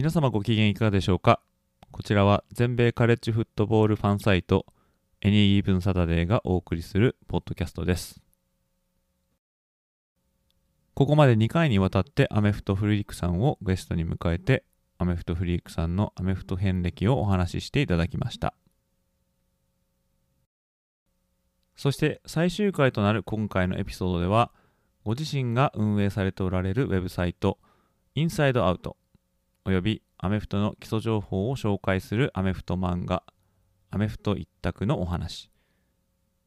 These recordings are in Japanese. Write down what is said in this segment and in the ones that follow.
皆様ご機嫌いかがでしょうか？こちらは全米カレッジフットボールファンサイトエニーイーブンサタデーがお送りするポッドキャストです。ここまで2回にわたってアメフトフリークさんをゲストに迎えてアメフトフリークさんのアメフト遍歴をお話ししていただきました。そして最終回となる今回のエピソードではご自身が運営されておられるウェブサイトインサイドアウトおよびアメフトの基礎情報を紹介するアメフト漫画アメフト一択のお話。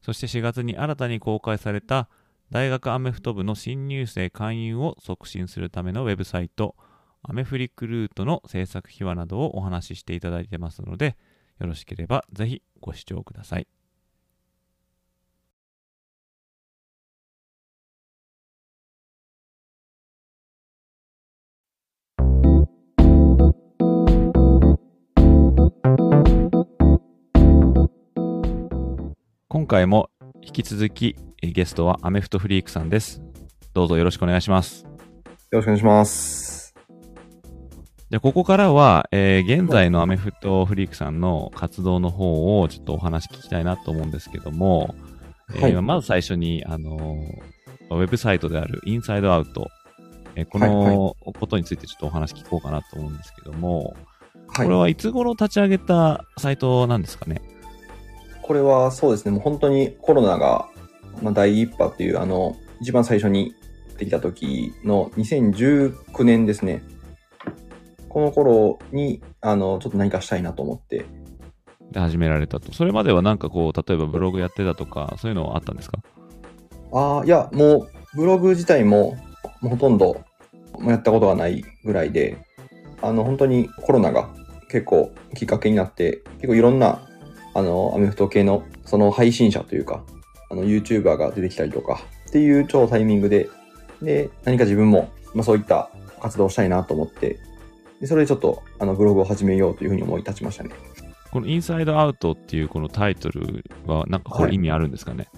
そして4月に新たに公開された大学アメフト部の新入生勧誘を促進するためのウェブサイトアメフリクルートの制作秘話などをお話ししていただいてますのでよろしければぜひご視聴ください。今回も引き続きゲストはアメフトフリークさんです。どうぞよろしくお願いします。よろしくお願いします。じゃあここからは、えー現在のアメフトフリークさんの活動の方をちょっとお話聞きたいなと思うんですけども、えーはいまず最初に、あのーウェブサイトであるインサイドアウト、えーこはいのことについてちょっとお話聞こうかなと思うんですけども、はい。これはいつ頃立ち上げたサイトなんですかね？これはそうですね、もう本当にコロナが、まあ、第一波っていう、あの、一番最初にできた時の2019年ですね。この頃に、あの、ちょっと何かしたいなと思って、で始められたと。それまではなんかこう、例えばブログやってたとか、そういうのはあったんですか？ああ、いや、もう、ブログ自体も、もうほとんど、やったことがないぐらいで、あの、本当にコロナが結構きっかけになって、結構いろんな、あの、アメフト系の、その配信者というか、あの、YouTuber が出てきたりとか、っていう超タイミングで、で、何か自分も、まあそういった活動をしたいなと思って、で、それでちょっと、あの、ブログを始めようというふうに思い立ちましたね。このインサイドアウトっていうこのタイトルはなんかこはいれ意味あるんですかね、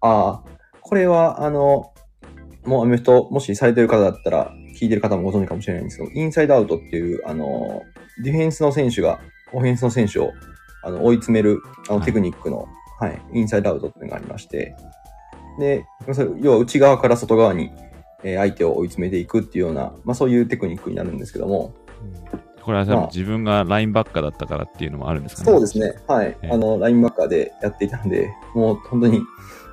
ああ、これは、あの、もうアメフト、もしされてる方だったら、聞いてる方もご存知かもしれないんですけど、インサイドアウトっていう、あの、ディフェンスの選手が、オフェンスの選手をあの追い詰めるあのはいテクニックの、はい、インサイドアウトっていうのがありまして、で、要は内側から外側に、えー相手を追い詰めていくっていうような、まあそういうテクニックになるんですけども、これは多分まあ自分がラインバッカーだったからっていうのもあるんですかねそうですね。はい。ええあの、ラインバッカーでやっていたんで、もう本当に、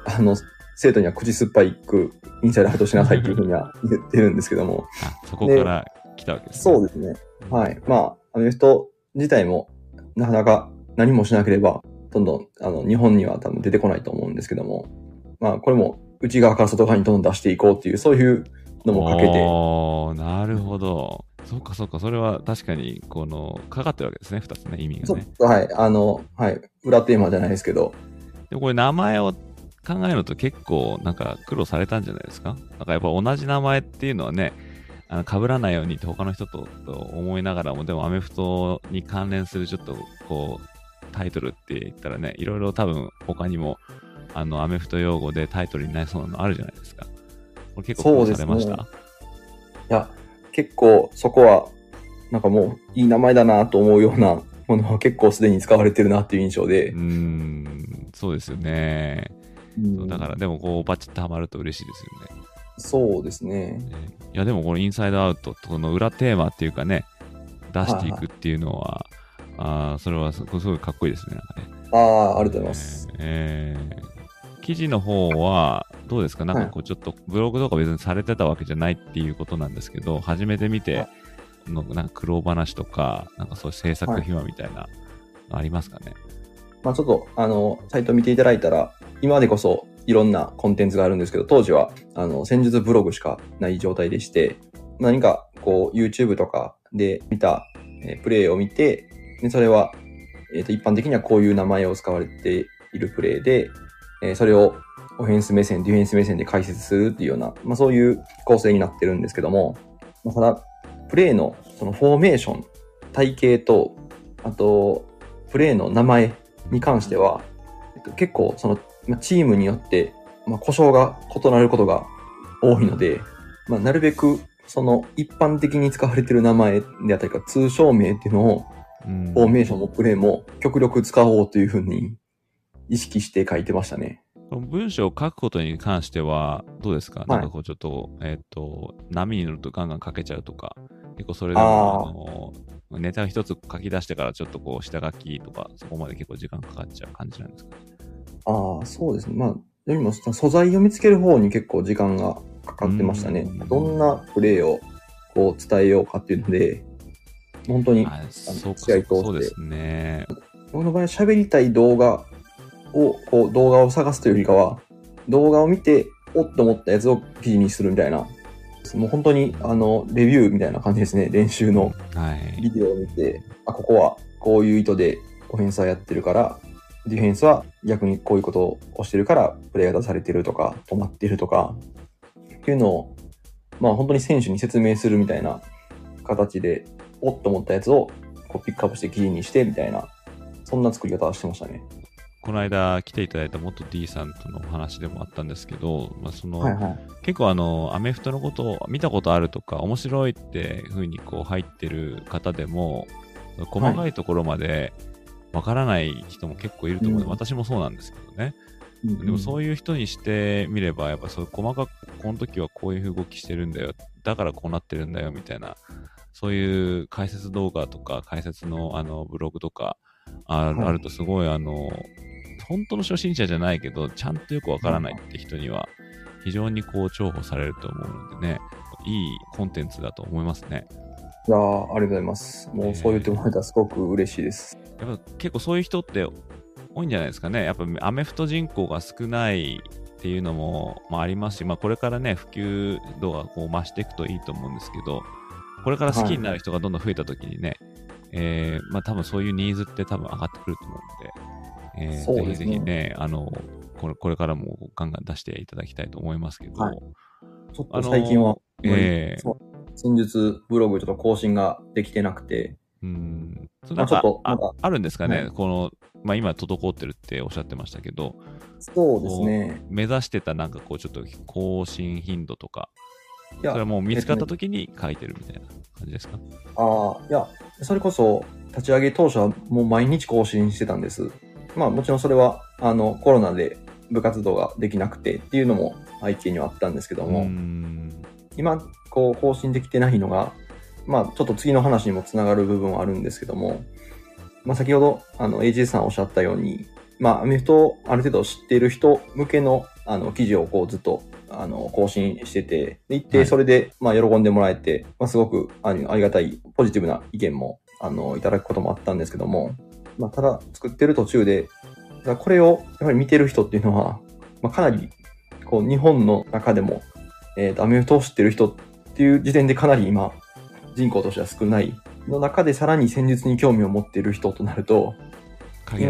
あの、生徒には口酸っぱいくインサイドアウトしなさいっていうふうには言ってるんですけども、あそこから来たわけですね。そうですね。はい。まあ、アメフト自体も、なかなか何もしなければ、どんどん、あの、日本には多分出てこないと思うんですけども、まあ、これも内側から外側にどんどん出していこうっていう、そういうのもかけて、おーなるほど。そうかそうか、それは確かに、この、かかってるわけですね、二つね、意味がね。はい、あの、はい、裏テーマじゃないですけど、でもこれ名前を考えるのと結構なんか苦労されたんじゃないですか？なんかやっぱ同じ名前っていうのはね、あの被らないようにって他の人とと思いながらも、でもアメフトに関連するちょっとこう、タイトルって言ったらね、いろいろ多分他にも、あの、アメフト用語でタイトルになりそうなのあるじゃないですか。これ結構苦労されました、そうですいや、結構そこは、なんかもういい名前だなと思うようなものは結構すでに使われてるなっていう印象でうー、ん、そうですよね。そうだから、でもこう、バチッとハマると嬉しいですよね。そうですね。ねいや、でもこのインサイドアウト、この裏テーマっていうかね、出していくっていうのは、あーそれはすごいかっこいいですね。なんかねああ、ありがとうございます。えー記事の方は、どうですか？なんかこう、ちょっとブログとか別にされてたわけじゃないっていうことなんですけど、初めて見て、のなんか苦労話とか、なんかそういう制作秘話みたいな、ありますかね？まあちょっと、あの、サイト見ていただいたら、今までこそ、いろんなコンテンツがあるんですけど、当時は、あの、戦術ブログしかない状態でして、何か、こう、YouTube とかで見た、えープレイを見て、でそれは、えっ、と、一般的にはこういう名前を使われているプレイで、えーそれをオフェンス目線、ディフェンス目線で解説するっていうような、まあそういう構成になってるんですけども、まあ、ただ、プレイのそのフォーメーション、体型と、あと、プレイの名前に関しては、えっと、結構その、まあチームによって、まあ、故障が異なることが多いので、まあ、なるべくその一般的に使われている名前であったりか通称名っていうのをうんフォーメーションもプレイも極力使おうというふうに意識して書いてましたね。文章を書くことに関しては、どうですか、いなんかこうちょっと、えっ、と、波に乗るとガンガン書けちゃうとか、結構それであも、あの、ネタ一つ書き出してからちょっとこう下書きとか、そこまで結構時間かかっちゃう感じなんですか？ああ、そうですね。まあ、よりも素材を見つける方に結構時間がかかってましたねうん。どんなプレイをこう伝えようかっていうので、本当に試合通してそうですね。僕の場合は喋りたい動画を、こう動画を探すというよりかは、動画を見て、おっと思ったやつを記事にするみたいな、もう本当に、あの、レビューみたいな感じですね。練習のはい。ビデオを見て、あ、ここはこういう意図でオフェンスはやってるから、ディフェンスは逆にこういうことをしてるから、プレーが出されてるとか、止まってるとか、っていうのを、まあ本当に選手に説明するみたいな形で、おっと思ったやつをこうピックアップして記事にしてみたいな、そんな作り方はしてましたね。この間来ていただいた元 D さんとのお話でもあったんですけど、まあ、その、はいはい。結構あの、アメフトのことを見たことあるとか、面白いっていう風にこう入ってる方でも、細かいところまでわからない人も結構いると思うので、うん私もそうなんですけどね。でもうそういう人にしてみれば、やっぱそういう細かく、この時はこういう動きしてるんだよ、だからこうなってるんだよみたいな、そういう解説動画とか、解説のあのブログとかあ,、はいあると、すごいあの、本当の初心者じゃないけど、ちゃんとよくわからないって人には、非常にこう重宝されると思うのでね、いいコンテンツだと思いますね。いやーありがとうございます。もうそう言ってもらえたらすごく嬉しいです。やっぱ結構そういう人って多いんじゃないですかね。やっぱアメフト人口が少ないっていうのも、まあ、ありますし、まあ、これからね、普及度がこう増していくといいと思うんですけど、これから好きになる人がどんどん増えたときにね、えーまあ多分そういうニーズって多分上がってくると思うので、えーね。ぜひぜひね、あの、これこれからもガンガン出していただきたいと思いますけど、はい。ちょっと最近は、えーそう先日ブログちょっと更新ができてなくて、うん、そまあなんかちょっとああるんですかね、はい。この、まあ今滞ってるっておっしゃってましたけど、そうですね。目指してたなんかこうちょっと更新頻度とか、それはもう見つかった時に書いてるみたいな感じですか、ああ、いや、それこそ立ち上げ当初はもう毎日更新してたんです。まあもちろんそれはあのコロナで部活動ができなくてっていうのも背景にはあったんですけども、今こう更新できてないのが、まあちょっと次の話にもつながる部分はあるんですけども、まあ先ほどあの AJ さんおっしゃったように、まあアメフトをある程度知っている人向けのあの記事をこうずっとあの更新してて、で一定それで、まあ喜んでもらえて、まあすごくあのありがたいポジティブな意見もあのいただくこともあったんですけども、まあただ作ってる途中で、これをやっぱり見てる人っていうのは、まあかなりこう日本の中でもえーと、アメフトを知ってる人っていう時点でかなり今、人口としては少ない。の中でさらに戦術に興味を持っている人となると、限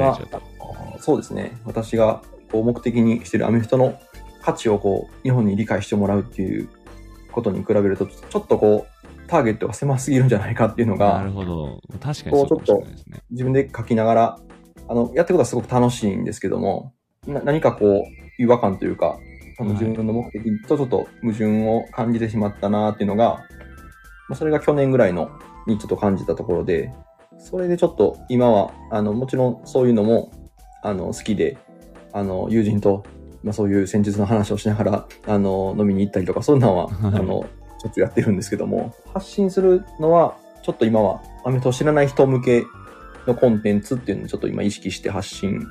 そうですね、私がこう目的にしているアメフトの価値をこう日本に理解してもらうっていうことに比べると、ちょっとこう、ターゲットが狭すぎるんじゃないかっていうのながる、ほど。確かにそうかもしれないですね。自分で書きながら、あの、やってることはすごく楽しいんですけども、な何かこう、違和感というか、あのはい自分の目的とちょっと矛盾を感じてしまったなっていうのが、まあ、それが去年ぐらいのにちょっと感じたところで、それでちょっと今は、あの、もちろんそういうのも、あの、好きで、あの、友人と、まあそういう戦術の話をしながら、あの、飲みに行ったりとか、そんなんは、あ はいの、ちょっとやってるんですけども、発信するのは、ちょっと今は、アメフトを知らない人向けのコンテンツっていうのをちょっと今意識して発信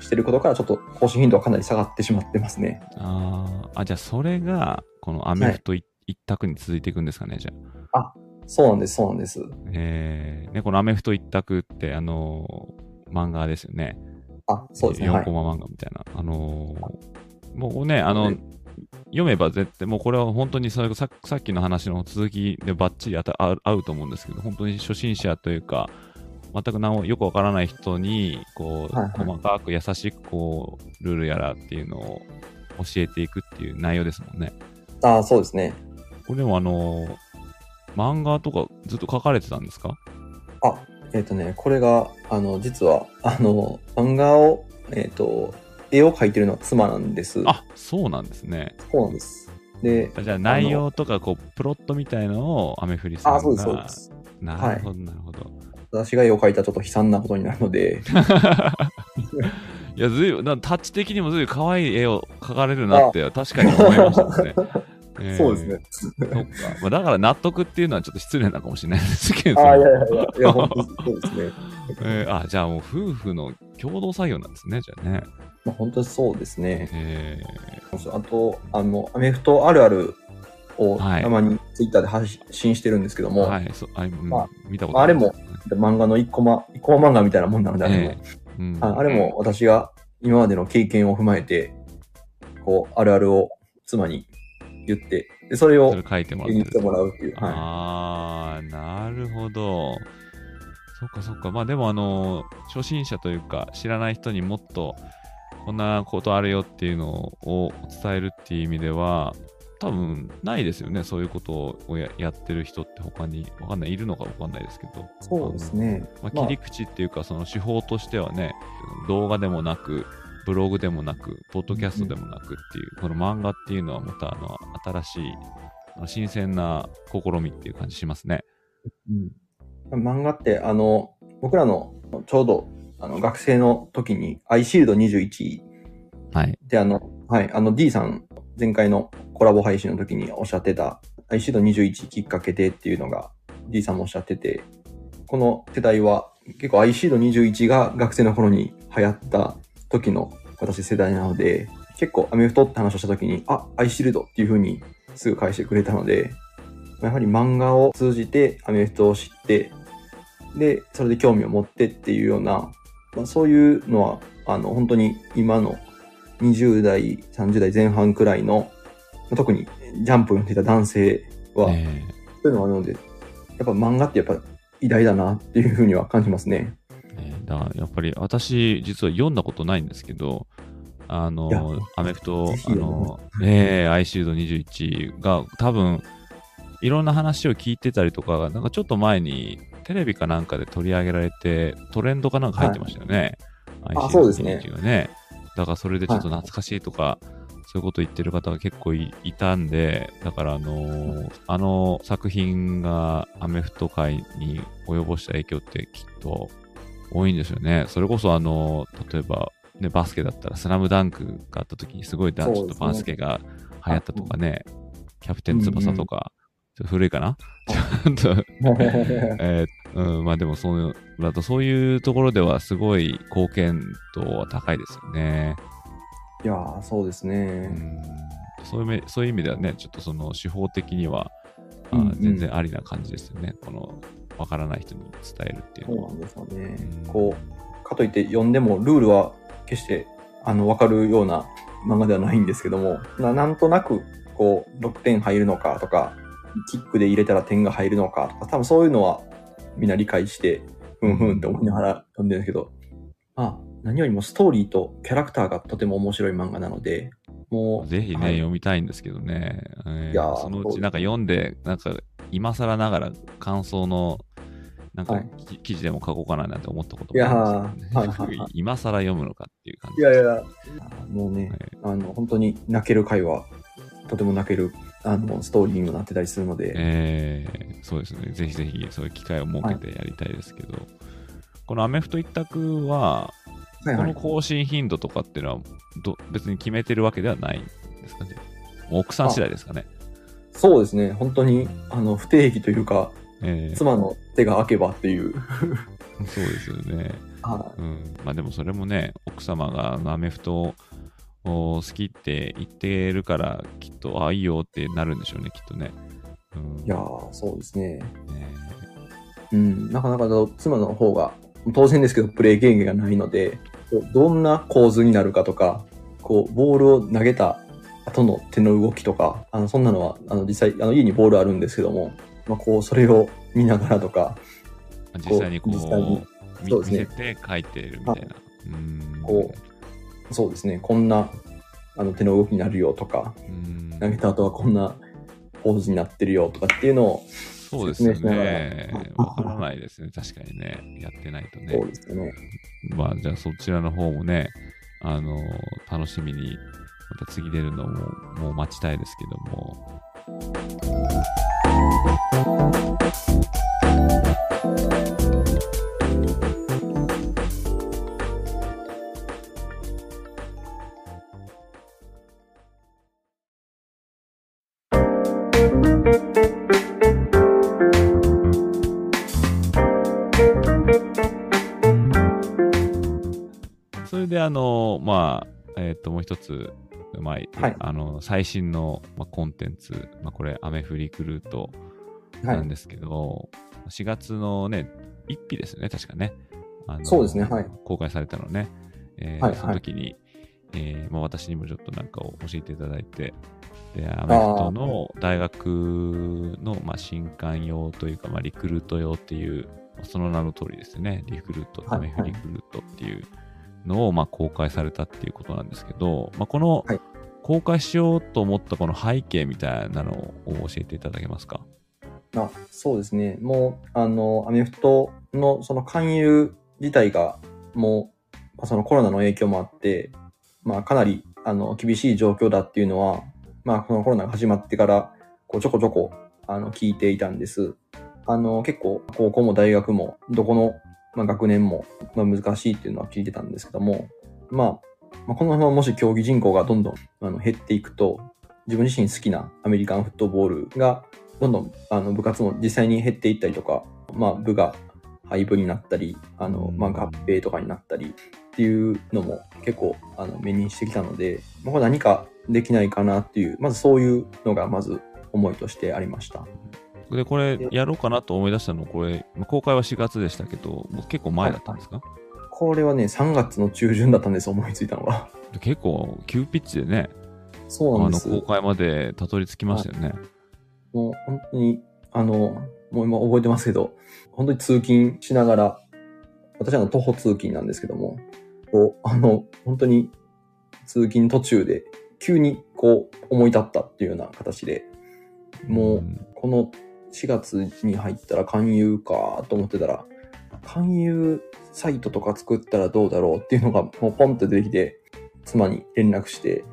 してることから、ちょっと更新頻度はかなり下がってしまってますね。あーあ、じゃあそれが、このアメフトい一択に続いていくんですかね、じゃあ。そうなんです、そうなんです。えー、ね、このアメフト一択って、あのー漫画ですよね。あ、そうですね。は4いコ。マ漫画みたいな。あのーもうね、あの、はい読めば絶対、もうこれは本当にそれささっきの話の続きでバッチリ合うと思うんですけど、本当に初心者というか、全く何もよくわからない人に、こう、はいはい細かく優しく、こう、ルールやらっていうのを教えていくっていう内容ですもんね。ああ、そうですね。これでもあの、漫画とかずっと書かれてたんですか？あ、えっ、とね、これが、あの、実は、あの、漫画を、えっ、と、絵を描いてるのは妻なんです。あ、そうなんですね。そうなんです。で、じゃあ内容とか、こう、プロットみたいのをアメフリさんが。あ、そうです、そうです。なるほど、なるほど。私が絵を描いたらちょっと悲惨なことになるので、いや、ずいぶん、なタッチ的にもずいぶん可愛い絵を描かれるなって、確かに思いましたね。えーそうですね。そっか。まあ、だから納得っていうのはちょっと失礼なのかもしれないですけど。ああ、いやいやいや、いや、本当にそうですね。えーあ、じゃあもう夫婦の共同作業なんですね、じゃあね。まあ、本当にそうですね。えあと、あの、アメフトあるあるをはいたまにツイッターで発信してるんですけどー、も、はい、そあ、うんまあ見たことあれも漫画の一コマ、一コマ漫画みたいなもんなので、あれも、えうんああれも私が今までの経験を踏まえて、こう、あるあるを妻に言って、でそれを書いてもらってるもらうっていう。はああ、なるほど。そっかそっか。まあでもあの、初心者というか、知らない人にもっと、こんなことあるよっていうのを伝えるっていう意味では、多分ないですよね。そういうことをややってる人って他に、わかんない、いるのかわかんないですけど。い。そうですね。まあ、まあ切り口っていうか、その手法としてはね、動画でもなく、ブログでもなく、ポッドキャストでもなくっていう、この漫画っていうのはまたあの新しい、新鮮な試みっていう感じしますね。うん、漫画って、あの、僕らのちょうどあの学生の時に、アイシールド21はい。で、あの、はい、あの D さん、前回のコラボ配信の時におっしゃってた、アイシールド21きっかけでっていうのが D さんもおっしゃってて、この世代は結構アイシールド21が学生の頃に流行った時の私世代なので、結構アメフトって話をした時に、あ、アイシールドっていう風にすぐ返してくれたので、やはり漫画を通じてアメフトを知って、で、それで興味を持ってっていうような、まあ、そういうのは、あの、本当に今の20代、30代前半くらいの、特にジャンプを見てた男性は、えそういうのがあるので、やっぱ漫画ってやっぱ偉大だなっていうふうには感じますね。ーえーだからやっぱり私、実は読んだことないんですけど、あのアメフトあの、えー、アイシールド21が多分、いろんな話を聞いてたりとか、なんかちょっと前にテレビかなんかで取り上げられて、トレンドかなんか入ってましたよね。あそうですね ICD がね。だからそれでちょっと懐かしいとか、そういうこと言ってる方が結構いいたんで、だからあのーあの作品がアメフト界に及ぼした影響ってきっと多いんですよね。それこそあのー例えば、ね、バスケだったらスラムダンクがあった時にすごいだ、そうですねちょっとバスケが流行ったとかね、キャプテン翼とか、ちょっと古いかな？ちょっと、えーうん、まあでもそういう、だとそういうところではすごい貢献度は高いですよね。いやー、そうですうね。んそういうめそういう意味ではね、ちょっとその手法的には、あうんうん全然ありな感じですよね。この、わからない人に伝えるっていう。そうなんですよねうん。こう、かといって読んでもルールは決して、あの、わかるような漫画ではないんですけども、ななんとなく、こう、6点入るのかとか、キックで入れたら点が入るのかとか、多分そういうのはみんな理解して、ふんふんって思いながら読んでるんですけど、まあ、何よりもストーリーとキャラクターがとても面白い漫画なので、もう、ぜひね、はい読みたいんですけどね。えーいやーそのうちなんか読んで、なんか今更ながら感想のなんか、はいき記事でも書こうかななんて思ったこともいやーあるんですけどね、はいはいはい今更読むのかっていう感じいやいや、もうね、はいあの、本当に泣ける回は、とても泣ける、あの、ストーリーにもなってたりするので、えーそうですね。ぜひぜひそういう機会を設けてやりたいですけど、このアメフト一択は、はいはい。この更新頻度とかっていうのはど別に決めてるわけではないんですかね。奥さん次第ですかね。そうですね、本当に、あの、不定期というか、えー妻の手が開けばっていう。そうですよね。はうん。まあでもそれもね、奥様がアメフトを好きって言ってるから、きっと、あ、いいよってなるんでしょうね、きっとね。うん、い。いやー、そうですね。ねうん、なかなか妻の方が、当然ですけど、プレイ経験がないので、どんな構図になるかとか、こう、ボールを投げた後の手の動きとか、あの、そんなのは、あの、実際、あの、家にボールあるんですけども、まあ、こう、それを見ながらとか、実際にこう、実際にみそうですね見せて書いてるみたいな。うんこそうですね、こんな、あの、手の動きになるよとか、うん投げた後はこんなポーズになってるよとかっていうのを、そうですねら。わからないですね。確かにね。やってないとそうね。ですよね。まあ、じゃあそちらの方もね、あの、楽しみに、また次出るのも、もう待ちたいですけども。一つ、まあ、はいあの、最新の、まあ、コンテンツ、まあ、これ、アメフリクルートはないん。ですけど、4月のね、1日ですよね、確かね。あのそうですねはい公開されたのね。えーはいはいその時に、えーまあ、私にもちょっとなんかを教えていただいて、で、アメフトの大学の、まあ、新刊用というか、まあ、リクルート用っていう、まあその名の通りですね、リクルート、はいアメフリクルートっていうのを、まあ、公開されたっていうことなんですけど、まあ、このはい公開しようと思ったこの背景みたいなのを教えていただけますか？あそうですね。もう、あの、アメフトのその勧誘自体が、もう、まあそのコロナの影響もあって、まあ、かなり、あの、厳しい状況だっていうのは、まあ、このコロナが始まってから、こう、ちょこちょこ、あの、聞いていたんです。あの、結構、高校も大学も、どこの、まあ、学年も、まあ、難しいっていうのは聞いてたんですけども、まあ、まあ、このままもし競技人口がどんどんあの減っていくと、自分自身好きなアメリカンフットボールがどんどんあの部活も実際に減っていったりとか、まあ、部が廃部になったり、あのまあ、合併とかになったりっていうのも結構あの目にしてきたので、まあ、これ何かできないかなっていう、まずそういうのがまず思いとしてありました。で、これ、やろうかなと思い出したの、これ、まあ公開は4月でしたけど、もう結構前だったんですか、これはね、3月の中旬だったんです、思いついたのは。で結構、急ピッチでね、そうなんです。あの公開までたどり着きましたよね。もう本当に、あの、もう今覚えてますけど、本当に通勤しながら、私は徒歩通勤なんですけども、こう、あの、本当に通勤途中で、急にこう思い立ったっていうような形で、もう、んこの4月に入ったら勧誘かと思ってたら、勧誘サイトとか作ったらどうだろうっていうのがもうポンと出てきて、妻に連絡して、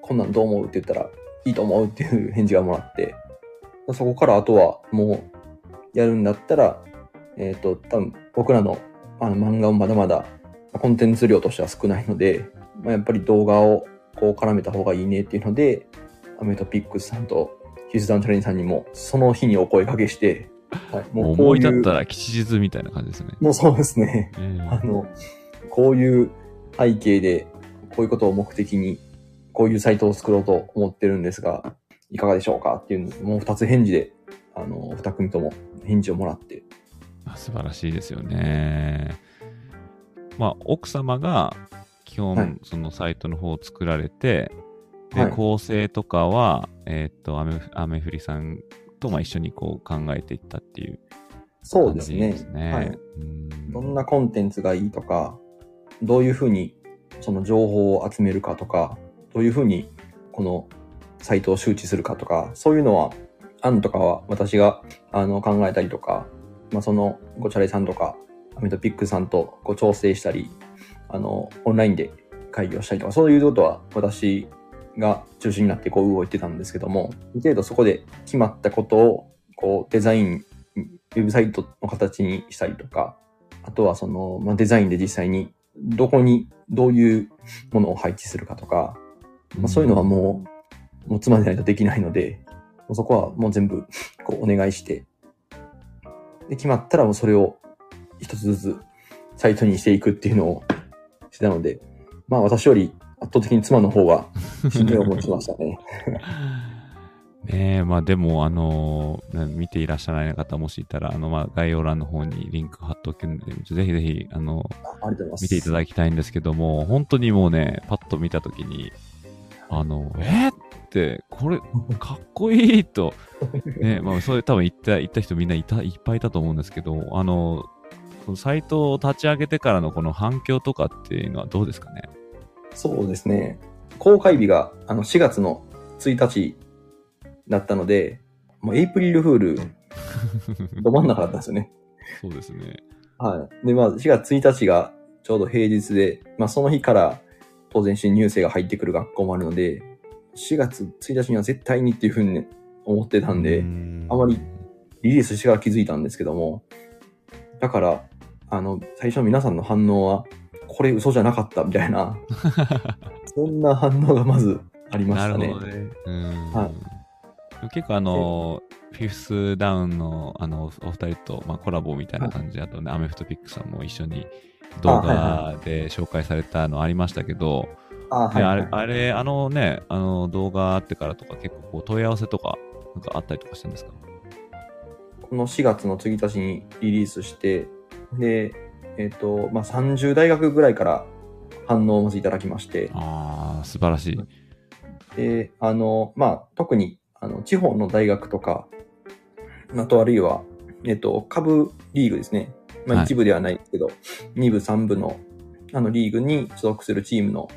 こんなんどう思うって言ったら、いいと思うっていう返事がもらって、そこからあとはもうやるんだったら、えっ、と、多分僕らのあの漫画もまだまだコンテンツ量としては少ないので、まあ、やっぱり動画をこう絡めた方がいいねっていうので、アメトピックスさんとヒスダンチャレンジさんにもその日にお声かけして、はい、もうこういう思い立ったら吉日みたいな感じですね。もうそうですね。ええあの、こういう背景で、こういうことを目的に、こういうサイトを作ろうと思ってるんですが、いかがでしょうかっていうのもう二つ返事で、あの、二組とも返事をもらって。あ素晴らしいですよね。まあ、奥様が基本、はいそのサイトの方を作られて、で、はい構成とかは、えーっと、アメフリさんとまあ一緒にこう考えていったっていう感じそうですね。はい。うんどんなコンテンツがいいとか、どういうふうにその情報を集めるかとか、どういうふうにこのサイトを周知するかとか、そういうのは、案とかは私があの考えたりとか、まあ、そのごチャレさんとか、アメトピックさんとこう調整したり、あの、オンラインで会議をしたりとか、そういうことは私が中心になってこう動いてたんですけども、ある程度そこで決まったことを、こうデザイン、ウェブサイトの形にしたりとか、あとはその、まあ、デザインで実際にどこにどういうものを配置するかとか、まあ、そういうのはもう、もう妻でないとできないので、そこはもう全部こうお願いして、で、決まったらもうそれを一つずつサイトにしていくっていうのをしてたので、まあ私より圧倒的に妻の方がしんどい思いしましたね。ねえ、まあでも、あのー見ていらっしゃらない方もしいたら、あの、まあ概要欄の方にリンク貼っておくんで、ぜひぜひ、あの、ありがとうございます。見ていただきたいんですけども、本当にもうね、パッと見たときに、あの、えー？って、これ、かっこいいと、ね、まあ、それ多分言った、言った人みんないた、いっぱいいたと思うんですけど、あの、このサイトを立ち上げてからのこの反響とかっていうのはどうですかね？そうですね。公開日があの4月の1日だったので、もうエイプリルフール、ど真ん中だったんですよね。そうですね。はい。で、まあ、4月1日がちょうど平日で、まあ、その日から当然新入生が入ってくる学校もあるので、4月1日には絶対にっていうふうにね思ってたんで、んあまりリリースしてから気づいたんですけども、だから、あの、最初の皆さんの反応は、これ嘘じゃなかったみたいな、そんな反応がまずありましたねなるほ。どね。うん。は結構あの、フィフスダウンのあのお二人と、まあ、コラボみたいな感じで、あとね、アメフトピックさんも一緒に動画で紹介されたのありましたけど、あはい、はいねあれ、あれ、あのね、あの動画あってからとか結構こう問い合わせとか、なんかあったりとかしたんですか？この4月の1日にリリースして、で、えっ、と、まあ、30大学ぐらいから反応をまずいただきまして、ああ、素晴らしい。で、あの、まあ、特に、あの、地方の大学とか、あとあるいは、えっと、株リーグですね。まあ、はい一部ではないですけど、二部、三部の、あの、リーグに所属するチームの、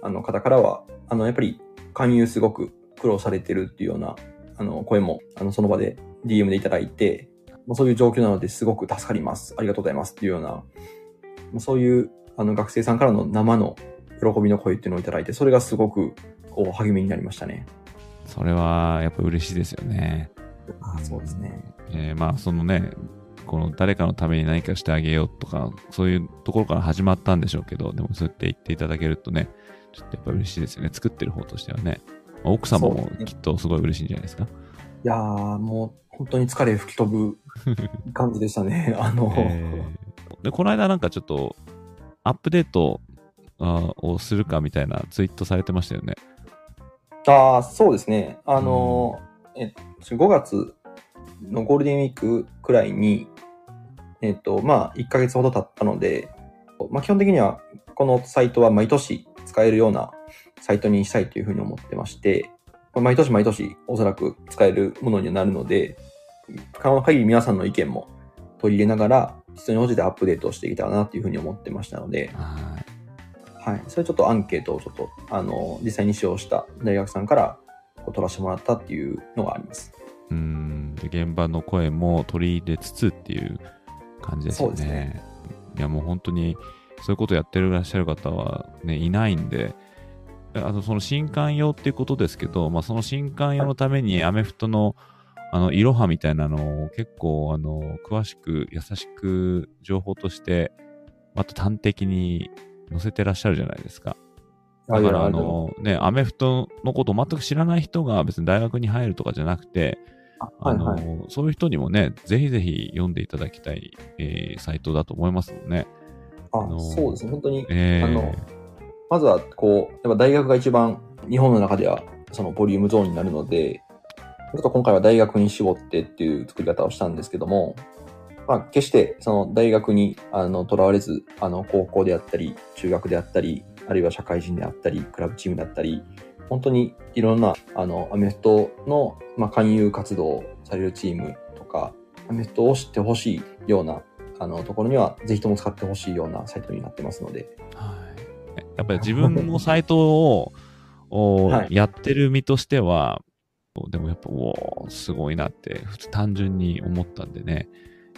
あの、方からは、あの、やっぱり、勧誘すごく苦労されてるっていうような、あの、声も、あの、その場で DM でいただいて、まあ、そういう状況なのですごく助かります。ありがとうございますっていうような、まあ、そういう、あの、学生さんからの生の喜びの声っていうのをいただいて、それがすごく、こう、励みになりましたね。それはやっぱ嬉しいですよね。あそうですね。えーまあそのね、この誰かのために何かしてあげようとか、そういうところから始まったんでしょうけど、でもそうやって言っていただけるとね、ちょっとやっぱ嬉しいですよね。作ってる方としてはね。まあ奥様もきっとすごい嬉しいんじゃないですか。いやー、もう、本当に疲れ吹き飛ぶ 感じでしたね。あの、えーで、この間なんかちょっとアップデートをするかみたいなツイートされてましたよね。あーそうですね。あの、えっと、5月のゴールデンウィークくらいに、えっと、まあ、1ヶ月ほど経ったので、まあ、基本的には、このサイトは毎年使えるようなサイトにしたいというふうに思ってまして、まあ毎年毎年おそらく使えるものにはなるので、可能な限り皆さんの意見も取り入れながら、必要に応じてアップデートをしていけたらなというふうに思ってましたので、はいはい。それちょっとアンケートをちょっと、あの、実際に使用した大学さんから取らせてもらったっていうのがあります。うんで現場の声も取り入れつつっていう感じですよね。そうですねいやもう本当にそういうことやってらっしゃる方は、ね、いないんで、あとその新刊用っていうことですけど、まあ、その新刊用のためにアメフトのあの、いろはみたいなのを結構、あの、詳しく、優しく情報として、あと端的に載せてらっしゃるじゃないですか。だから、あの、ね、アメフトのことを全く知らない人が別に大学に入るとかじゃなくて、ああの、はいはい。そういう人にもね、ぜひぜひ読んでいただきたい、えーサイトだと思いますもんね。あのそうですね。本当に、えーあのまずは、こう、やっぱ大学が一番日本の中では、そのボリュームゾーンになるので、ちょっと今回は大学に絞ってっていう作り方をしたんですけども、まあ、決して、その大学に、あの、とらわれず、あの、高校であったり、中学であったり、あるいは社会人であったり、クラブチームであったり、本当にいろんな、あの、アメフトの、まあ、勧誘活動をされるチームとか、アメフトを知ってほしいような、あの、ところには、ぜひとも使ってほしいようなサイトになってますので、はい、やっぱり自分のサイトを おはいやってる身としては、でもやっぱ、おーすごいなって、普通単純に思ったんでね、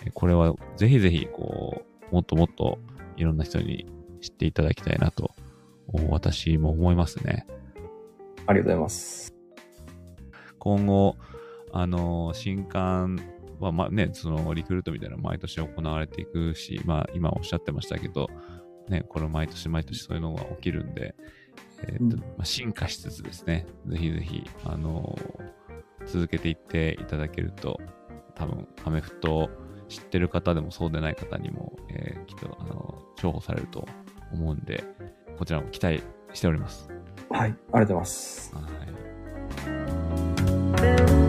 えこれはぜひぜひ、こう、もっともっといろんな人に知っていただきたいなと、お私も思いますね。ありがとうございます。今後、あの、新刊は、まあね、そのリクルートみたいなの毎年行われていくし、まあ今おっしゃってましたけど、ね、これ毎年毎年そういうのが起きるんで、えーとうんまあ、進化しつつですね、ぜひぜひ、あの続けていっていただけると、多分アメフトを知ってる方でもそうでない方にも、えーきっと、あの重宝されると思うんで、こちらも期待しております。はい、ありがとうございます。はい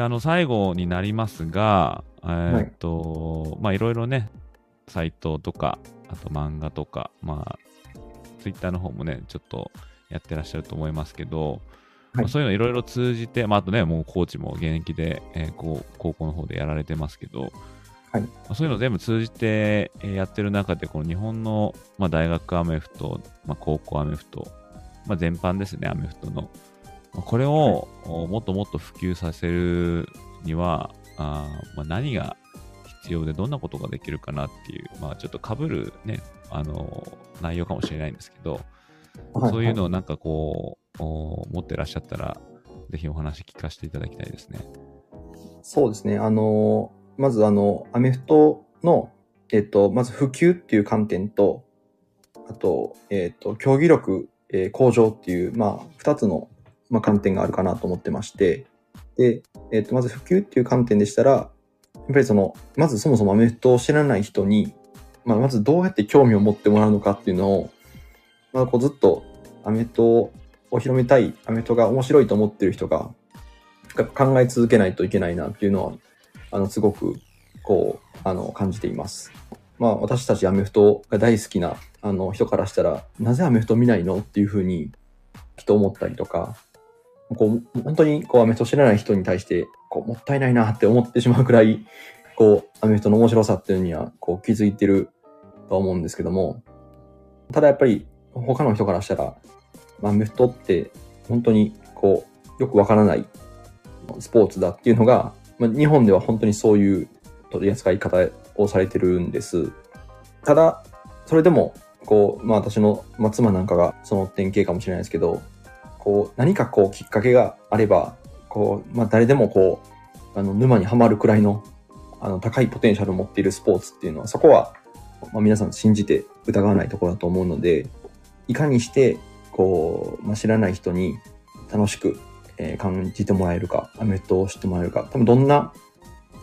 じゃあ、あの、最後になりますが、えーっと、まあ、いろいろね、サイトとか、あと漫画とか、まあ、ツイッターの方もね、ちょっとやってらっしゃると思いますけど、まあそういうのいろいろ通じて、まあ、あとね、もうコーチも現役で、えーこう高校の方でやられてますけど、はいまあそういうの全部通じてえーやってる中で、この日本の、まあ、大学アメフト、まあ、高校アメフト、まあ、全般ですね、アメフトの。まあこれを、おもっともっと普及させるには、あーまあ、何が必要でどんなことができるかなっていう、まあ、ちょっと被るね、あの内容かもしれないんですけど、そういうのをなんかこう、お持ってらっしゃったら、ぜひお話聞かせていただきたいですね。そうですね。あの、まずあの、アメフトの、えっと、まず普及っていう観点と、あと、えっと、競技力、えー向上っていう、まあ、二つの、まあ、観点があるかなと思ってまして、で、えっと、まず普及っていう観点でしたら、やっぱりその、まずそもそもアメフトを知らない人に、まあ、まずどうやって興味を持ってもらうのかっていうのを、まあ、こうずっとアメフトを広めたい、アメフトが面白いと思ってる人が、考え続けないといけないなっていうのは、あの、すごく、こう、あの、感じています。まあ、私たちアメフトが大好きな、あの、人からしたら、なぜアメフト見ないのっていうふうに、きっと思ったりとか、こう、本当に、こう、アメフト知らない人に対して、こう、もったいないなって思ってしまうくらい、こう、アメフトの面白さっていうのには、こう、気づいてると思うんですけども、ただやっぱり、他の人からしたら、アメフトって、本当に、こう、よくわからないスポーツだっていうのが、まあ、日本では本当にそういう取り扱い方をされてるんです。ただ、それでも、こう、まあ私の、まあ、妻なんかがその典型かもしれないですけど、こう、何かこうきっかけがあれば、こう、まあ誰でもこう、あの、沼にはまるくらいの、あの、高いポテンシャルを持っているスポーツっていうのは、そこは、まあ皆さん信じて疑わないところだと思うので、いかにして、こう、まあ、知らない人に楽しくえー感じてもらえるか、アメフトを知ってもらえるか、多分どんな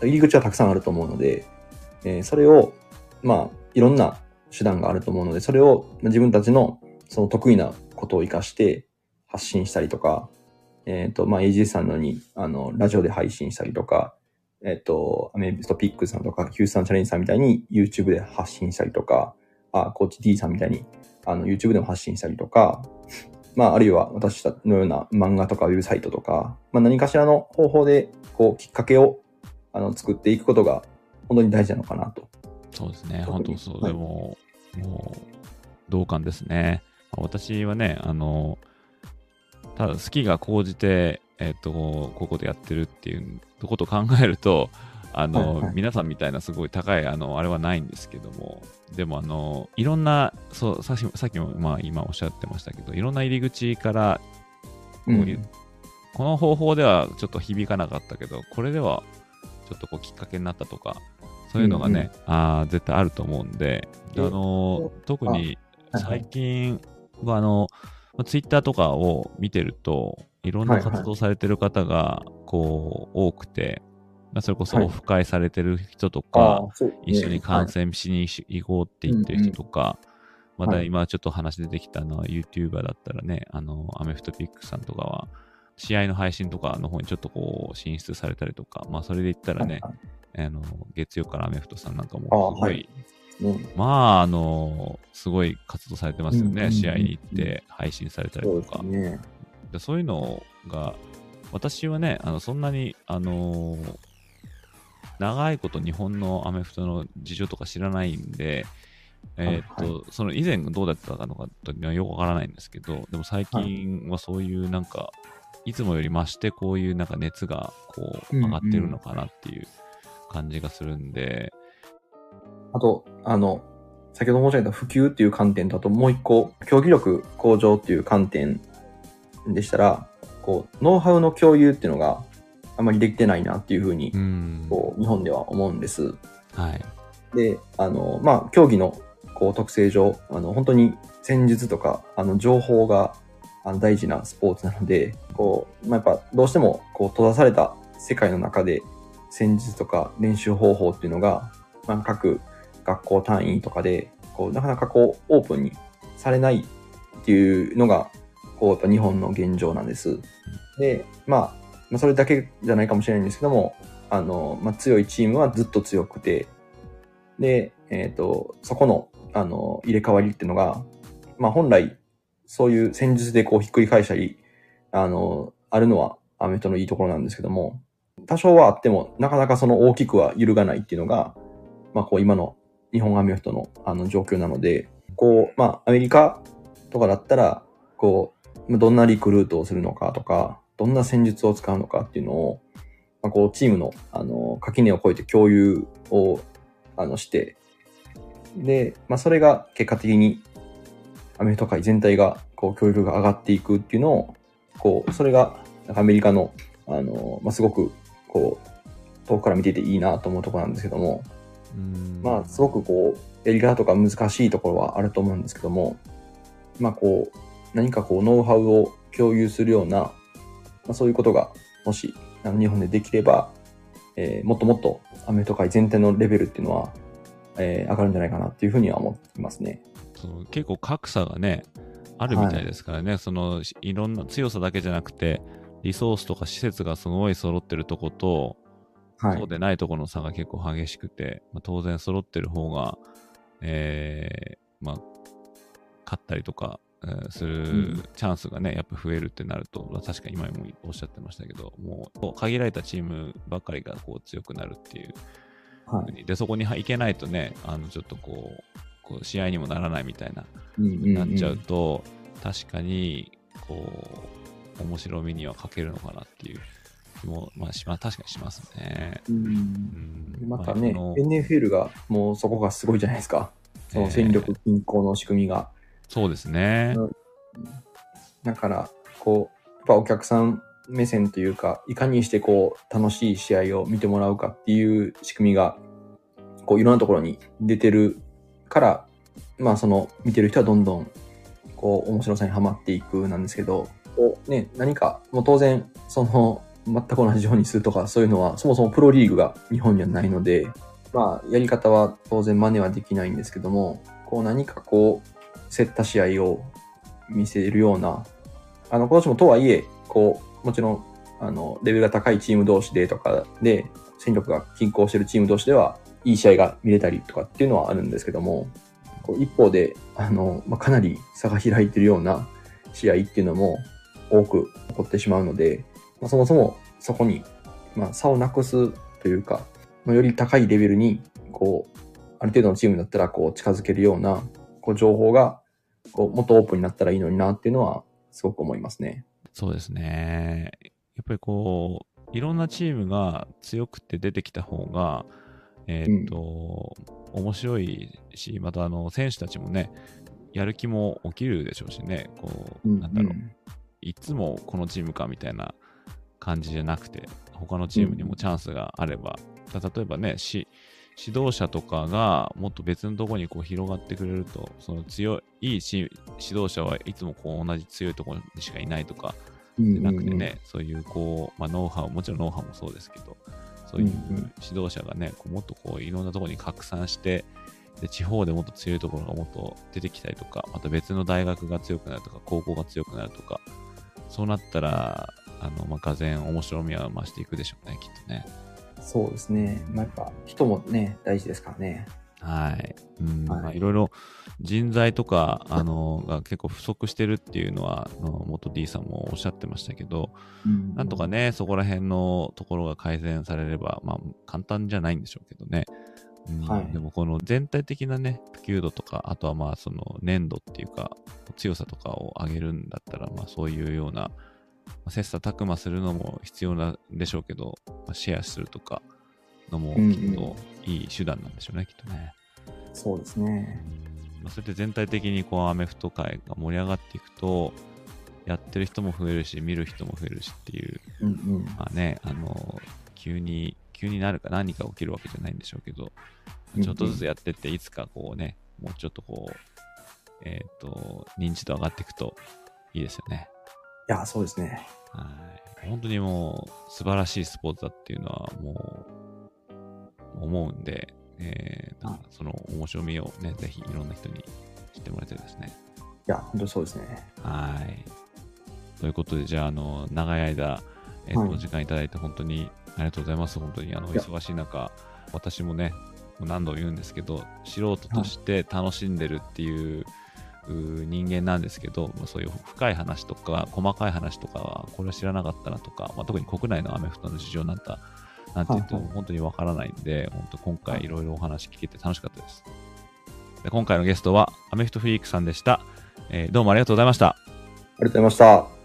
入り口はたくさんあると思うので、えーそれを、まあ、いろんな手段があると思うので、それをまあ自分たちのその得意なことを活かして発信したりとか、えっ、と、まあ、AG さんのに、あの、ラジオで配信したりとか、えっ、と、アメフトピックさんとか、ヒュースタンチャレンジさんみたいに YouTube で発信したりとか、あ、コーチ D さんみたいに、あの、YouTube でも発信したりとか、まあ、あるいは私のような漫画とかウェブサイトとか、まあ、何かしらの方法で、こう、きっかけを、あの、作っていくことが、本当に大事なのかなと。そうですね、本当そう。はいでも、もう、同感ですね。私はね、あの、ただ好きが高じて、えっ、と、こういうことやってるっていうことを考えると、あの、はいはい。皆さんみたいなすごい高い、あの、あれはないんですけども、でも、あの、いろんな、そう、さっきさっきも、まあ、今おっしゃってましたけど、いろんな入り口から、うこういうこの方法ではちょっと響かなかったけど、これではちょっとこうきっかけになったとか、そういうのがね、あー絶対あると思うんで、であの特にはいはい最近はあの、ツイッターとかを見てると、いろんな活動されてる方がこう多くて、まあそれこそはい。オフ会されてる人とあか、一緒に観戦しに行こうって言ってる人とか、またはい。今ちょっと話出てきたのは YouTuber だったらね、あの、アメフトピックさんとかは、試合の配信とかの方にちょっとこう進出されたりとか、まあそれで言ったらね、はいあの、月曜からアメフトさんなんかあもすごい、はいねまああの、すごい活動されてますよね、うんうんうん試合に行って配信されたりそうとか。ですね。でそういうのが、私はね、あのそんなに、あのー長いこと日本のアメフトの事情とか知らないんで、えーっと、はその以前どうだったのかとはよくわからないんですけど、でも最近はそういうなんか、いつもより増してこういうなんか熱がこううんうん上がってるのかなっていう感じがするんで、あと、あの、先ほど申し上げた普及っていう観点と、あともう一個、競技力向上っていう観点でしたら、こう、ノウハウの共有っていうのがあまりできてないなっていうふうに、うん。こう、日本では思うんです。はい。で、あの、まあ、競技のこう特性上、あの、本当に戦術とか、あの、情報が大事なスポーツなので、こう、まあ、やっぱどうしてもこう閉ざされた世界の中で戦術とか練習方法っていうのが、まあ、各学校単位とかで、こう、なかなかこう、オープンにされないっていうのが、こう、やっぱ日本の現状なんです。で、まあ、まあ、それだけじゃないかもしれないんですけども、あの、まあ、強いチームはずっと強くて、で、えっ、と、そこの、あの、入れ替わりっていうのが、まあ、本来、そういう戦術でこうひっくり返したり、あの、あるのはアメフトのいいところなんですけども、多少はあっても、なかなかその大きくは揺るがないっていうのが、まあ、こう今の日本アメフトのあの状況なので、こう、まあ、アメリカとかだったら、こう、どんなリクルートをするのかとか、どんな戦術を使うのかっていうのを、まあ、こう、チームの、あの、垣根を越えて共有を、あの、して、で、まあ、それが結果的に、アメフト界全体が、こう、教育が上がっていくっていうのを、こう、それが、アメリカの、あの、まあ、すごく、こう、遠くから見てていいなと思うところなんですけども、まあ、すごくこう、やり方とか難しいところはあると思うんですけども、まあ、こう、何かこう、ノウハウを共有するような、まあ、そういうことが、もし、あの日本でできれば、えーもっともっとアメフト界全体のレベルっていうのは、えー上がるんじゃないかなっていうふうには思ってますね。そう結構格差がね、あるみたいですからね、そのしいろんな強さだけじゃなくて、リソースとか施設がすごい揃ってるとこと、はい。そうでないところの差が結構激しくて、まあ、当然揃ってる方が、えーまあ、勝ったりとか、えーすうるんチャンスがね、やっぱ増えるってなると、まあ確かに今もおっしゃってましたけど、もう限られたチームばっかりがこう強くなるっていうはい。で、そこに行けないとね、あのちょっとこう、こう試合にもならないみたいななっちゃうと、確かに、こう、面白みには欠けるのかなっていう気も、まあ、しま確かにしますね。うんうんまたね、あの NFL がもうそこがすごいじゃないですか。その戦力均衡の仕組みが。そうですね。うんだから、こう、やっぱお客さん目線というか、いかにしてこう、楽しい試合を見てもらうかっていう仕組みが、こう、いろんなところに出てるから、まあ、その、見てる人はどんどん、こう、面白さにはまっていくなんですけど、こう、ね、何か、もう当然、その、全く同じようにするとか、そういうのは、そもそもプロリーグが日本にはないので、まあ、やり方は当然真似はできないんですけども、こう、何かこう、競った試合を見せるような、あの、今年もとはいえ、こう、もちろん、あの、レベルが高いチーム同士でとかで、戦力が均衡してるチーム同士では、いい試合が見れたりとかっていうのはあるんですけども、こう一方で、あの、まあ、かなり差が開いてるような試合っていうのも多く起こってしまうので、まあ、そもそもそこに、まあ、差をなくすというか、まあ、より高いレベルに、こう、ある程度のチームだったら、こう、近づけるような、こう、情報が、こう、もっとオープンになったらいいのになっていうのは、すごく思いますね。そうですね。やっぱりこう、いろんなチームが強くて出てきた方が、えーっと、面白いし、またあの、選手たちもね、やる気も起きるでしょうしね、こう、なんだろう、いつもこのチームかみたいな感じじゃなくて、他のチームにもチャンスがあれば、例えばね、し指導者とかがもっと別のところにこう広がってくれると、その強い、指導者はいつもこう同じ強いところにしかいないとかうんじゃなくてね、そういうこう、まあ、ノウハウ、もちろんノウハウもそうですけど、そういううんうん。指導者がね、こうもっとこういろんなところに拡散して、で地方でもっと強いところがもっと出てきたりとか、また別の大学が強くなるとか、高校が強くなるとか、そうなったら、あの、まあ、がぜん面白みは増していくでしょうね、きっとね。そうですね。まあ、やっぱ人もね、大事ですからね。はい。うん、はいまあ、いろいろ人材とか、あの、が結構不足してるっていうのは、あの元 D さんもおっしゃってましたけど、なんとかね、そこら辺のところが改善されれば、まあ、簡単じゃないんでしょうけどね。うんはいでも、この全体的なね、普及度とか、あとはまあ、その粘度っていうか、強さとかを上げるんだったら、まあ、そういうような、まあ切磋琢磨するのも必要なんでしょうけど、まあシェアするとかのもうんうんきっといい手段なんでしょうね、きっとね。そうですね。まあ、それで全体的にこうアメフト界が盛り上がっていくと、やってる人も増えるし、見る人も増えるしっていう、うんうん。まあね、あの、急に急になるか何か起きるわけじゃないんでしょうけど、うんちょっとずつやってって、いつかこうね、もうちょっとこう、えっ、と、認知度上がっていくといいですよね。いや、そうですね。はい。本当にもう、素晴らしいスポーツだっていうのは、もう、思うんで、えー、なんかその面白みをね、ぜひいろんな人に知ってもらいたいですね。いや、本当そうですね。はい。ということで、じゃあ、あの、長い間、えっ、と、はいお時間いただいて本当にありがとうございます。本当に、あの、忙しい中、私もね、何度も言うんですけど、素人として楽しんでるっていう、うー人間なんですけど、まあそういう深い話とか、細かい話とかは、これは知らなかったなとか、まあ、特に国内のアメフトの事情なんか、なんて言っても本当にわからないんで、本当今回いろいろお話聞けて楽しかったです。で今回のゲストは、アメフトフリークさんでした。えーどうもありがとうございました。ありがとうございました。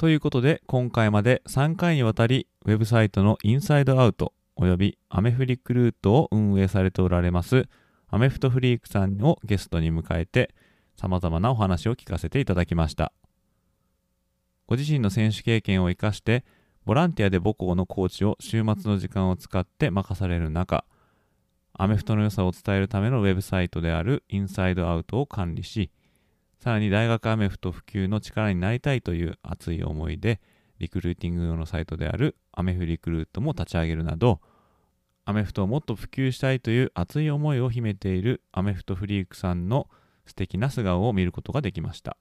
ということで、今回まで3回にわたり、ウェブサイトのインサイドアウトおよびアメフリクルートを運営されておられます、アメフトフリークさんをゲストに迎えて、様々なお話を聞かせていただきました。ご自身の選手経験を生かして、ボランティアで母校のコーチを週末の時間を使って任される中、アメフトの良さを伝えるためのウェブサイトであるインサイドアウトを管理し、さらに大学アメフト普及の力になりたいという熱い思いで、リクルーティング用のサイトであるアメフリクルートも立ち上げるなど、アメフトをもっと普及したいという熱い思いを秘めているアメフトフリークさんの素敵な素顔を見ることができました。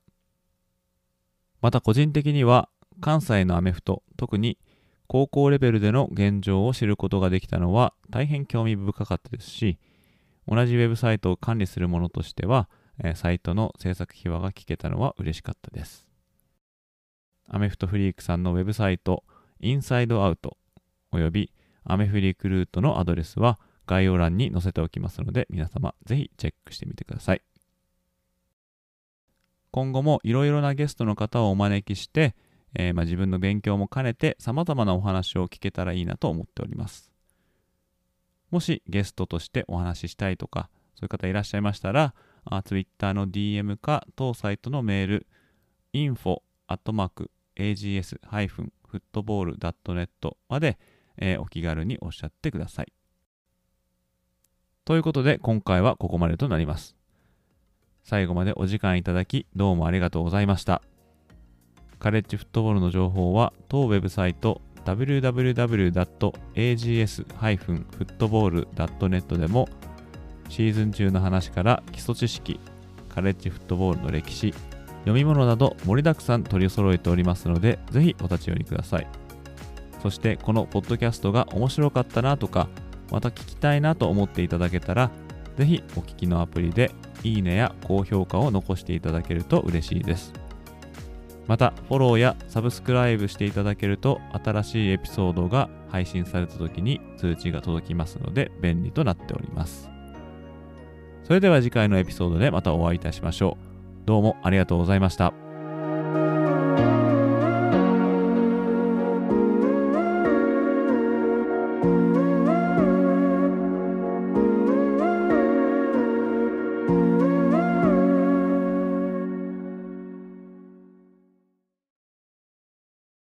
また個人的には関西のアメフト、特に高校レベルでの現状を知ることができたのは大変興味深かったですし、同じウェブサイトを管理する者としては、えサイトの制作秘話が聞けたのは嬉しかったです。アメフトフリークさんのウェブサイト、インサイドアウト、およびアメフリクルートのアドレスは概要欄に載せておきますので、皆様ぜひチェックしてみてください。今後もいろいろなゲストの方をお招きして、えーま、自分の勉強も兼ねて様々なお話を聞けたらいいなと思っております。もしゲストとしてお話ししたいとか、そういう方いらっしゃいましたら、あ Twitter の DM か当サイトのメール info.ags-football.net まで、えーお気軽におっしゃってください。ということで今回はここまでとなります。最後までお時間いただきどうもありがとうございました。カレッジフットボールの情報は当ウェブサイト www.ags-football.net でもシーズン中の話から基礎知識、カレッジフットボールの歴史、読み物など盛りだくさん取り揃えておりますので、ぜひお立ち寄りください。そしてこのポッドキャストが面白かったなとか、また聞きたいなと思っていただけたら、ぜひお聞きのアプリでいいねや高評価を残していただけると嬉しいです。また、フォローやサブスクライブしていただけると、新しいエピソードが配信された時に通知が届きますので、便利となっております。それでは次回のエピソードでまたお会いいたしましょう。どうもありがとうございました。